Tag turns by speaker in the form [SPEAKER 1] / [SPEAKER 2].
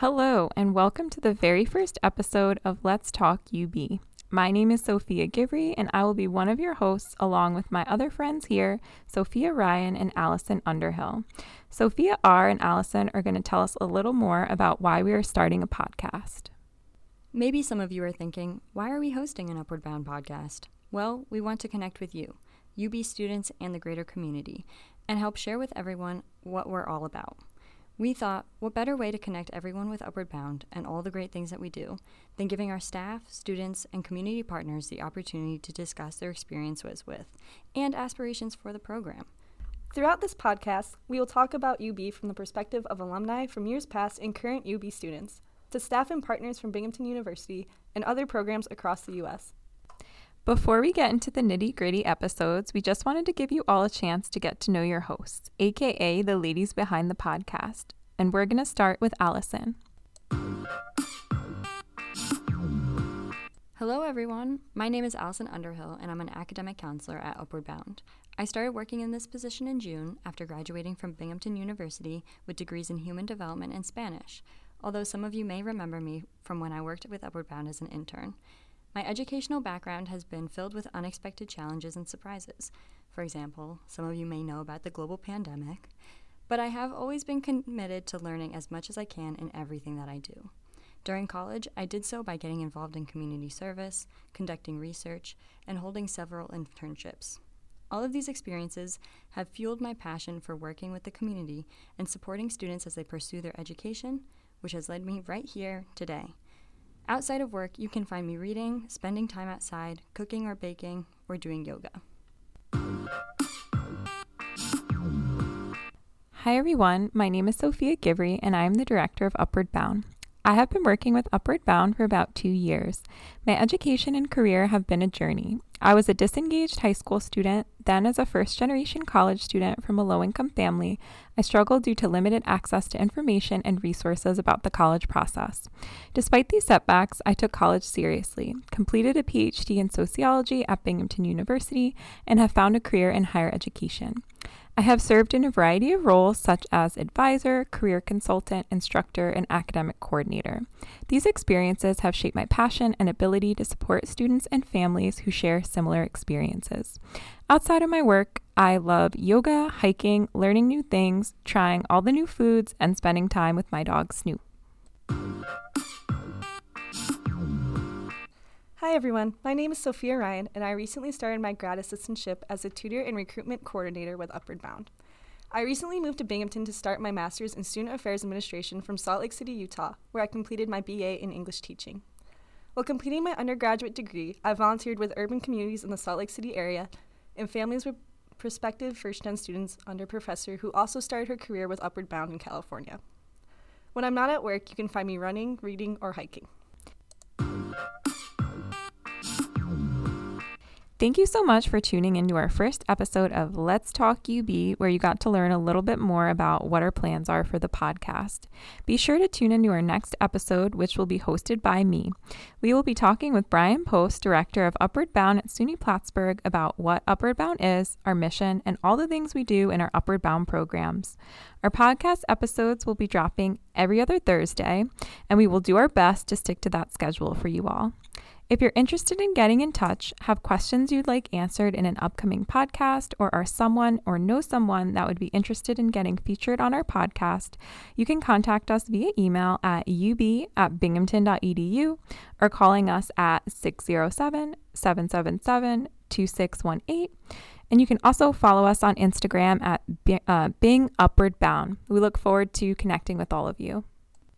[SPEAKER 1] Hello, and welcome to the very first episode of Let's Talk UB. My name is Sophia Givre, and I will be one of your hosts along with my other friends here, Sophia Ryan and Allison Underhill. Sophia R. and Allison are going to tell us a little more about why we are starting a podcast.
[SPEAKER 2] Maybe some of you are thinking, why are we hosting an Upward Bound podcast? Well, we want to connect with you, UB students, and the greater community, and help share with everyone what we're all about. We thought, what better way to connect everyone with Upward Bound and all the great things that we do than giving our staff, students, and community partners the opportunity to discuss their experiences with and aspirations for the program.
[SPEAKER 3] Throughout this podcast, we will talk about UB from the perspective of alumni from years past and current UB students, to staff and partners from Binghamton University and other programs across the U.S.
[SPEAKER 1] Before we get into the nitty gritty episodes, we just wanted to give you all a chance to get to know your hosts, aka the ladies behind the podcast. And we're going to start with Allison.
[SPEAKER 2] Hello, everyone. My name is Allison Underhill, and I'm an academic counselor at Upward Bound. I started working in this position in June after graduating from Binghamton University with degrees in human development and Spanish, although some of you may remember me from when I worked with Upward Bound as an intern. My educational background has been filled with unexpected challenges and surprises. For example, some of you may know about the global pandemic, but I have always been committed to learning as much as I can in everything that I do. During college, I did so by getting involved in community service, conducting research, and holding several internships. All of these experiences have fueled my passion for working with the community and supporting students as they pursue their education, which has led me right here today Outside of work, you can find me reading, spending time outside, cooking or baking, or doing yoga.
[SPEAKER 1] Hi, everyone. My name is Sophia Givre, and I am the director of Upward Bound. I have been working with Upward Bound for about two years. My education and career have been a journey. I was a disengaged high school student, then, as a first generation college student from a low income family, I struggled due to limited access to information and resources about the college process. Despite these setbacks, I took college seriously, completed a PhD in sociology at Binghamton University, and have found a career in higher education. I have served in a variety of roles such as advisor, career consultant, instructor, and academic coordinator. These experiences have shaped my passion and ability to support students and families who share similar experiences. Outside of my work, I love yoga, hiking, learning new things, trying all the new foods, and spending time with my dog Snoop.
[SPEAKER 3] Hi, everyone. My name is Sophia Ryan, and I recently started my grad assistantship as a tutor and recruitment coordinator with Upward Bound. I recently moved to Binghamton to start my master's in Student Affairs Administration from Salt Lake City, Utah, where I completed my BA in English teaching. While completing my undergraduate degree, I volunteered with urban communities in the Salt Lake City area and families with prospective first gen students under a professor who also started her career with Upward Bound in California. When I'm not at work, you can find me running, reading, or hiking.
[SPEAKER 1] Thank you so much for tuning into our first episode of Let's Talk UB, where you got to learn a little bit more about what our plans are for the podcast. Be sure to tune into our next episode, which will be hosted by me. We will be talking with Brian Post, director of Upward Bound at SUNY Plattsburgh, about what Upward Bound is, our mission, and all the things we do in our Upward Bound programs. Our podcast episodes will be dropping every other Thursday, and we will do our best to stick to that schedule for you all. If you're interested in getting in touch, have questions you'd like answered in an upcoming podcast, or are someone or know someone that would be interested in getting featured on our podcast, you can contact us via email at ub at binghamton.edu or calling us at 607 777 2618. And you can also follow us on Instagram at uh, Bing Upward Bound. We look forward to connecting with all of you.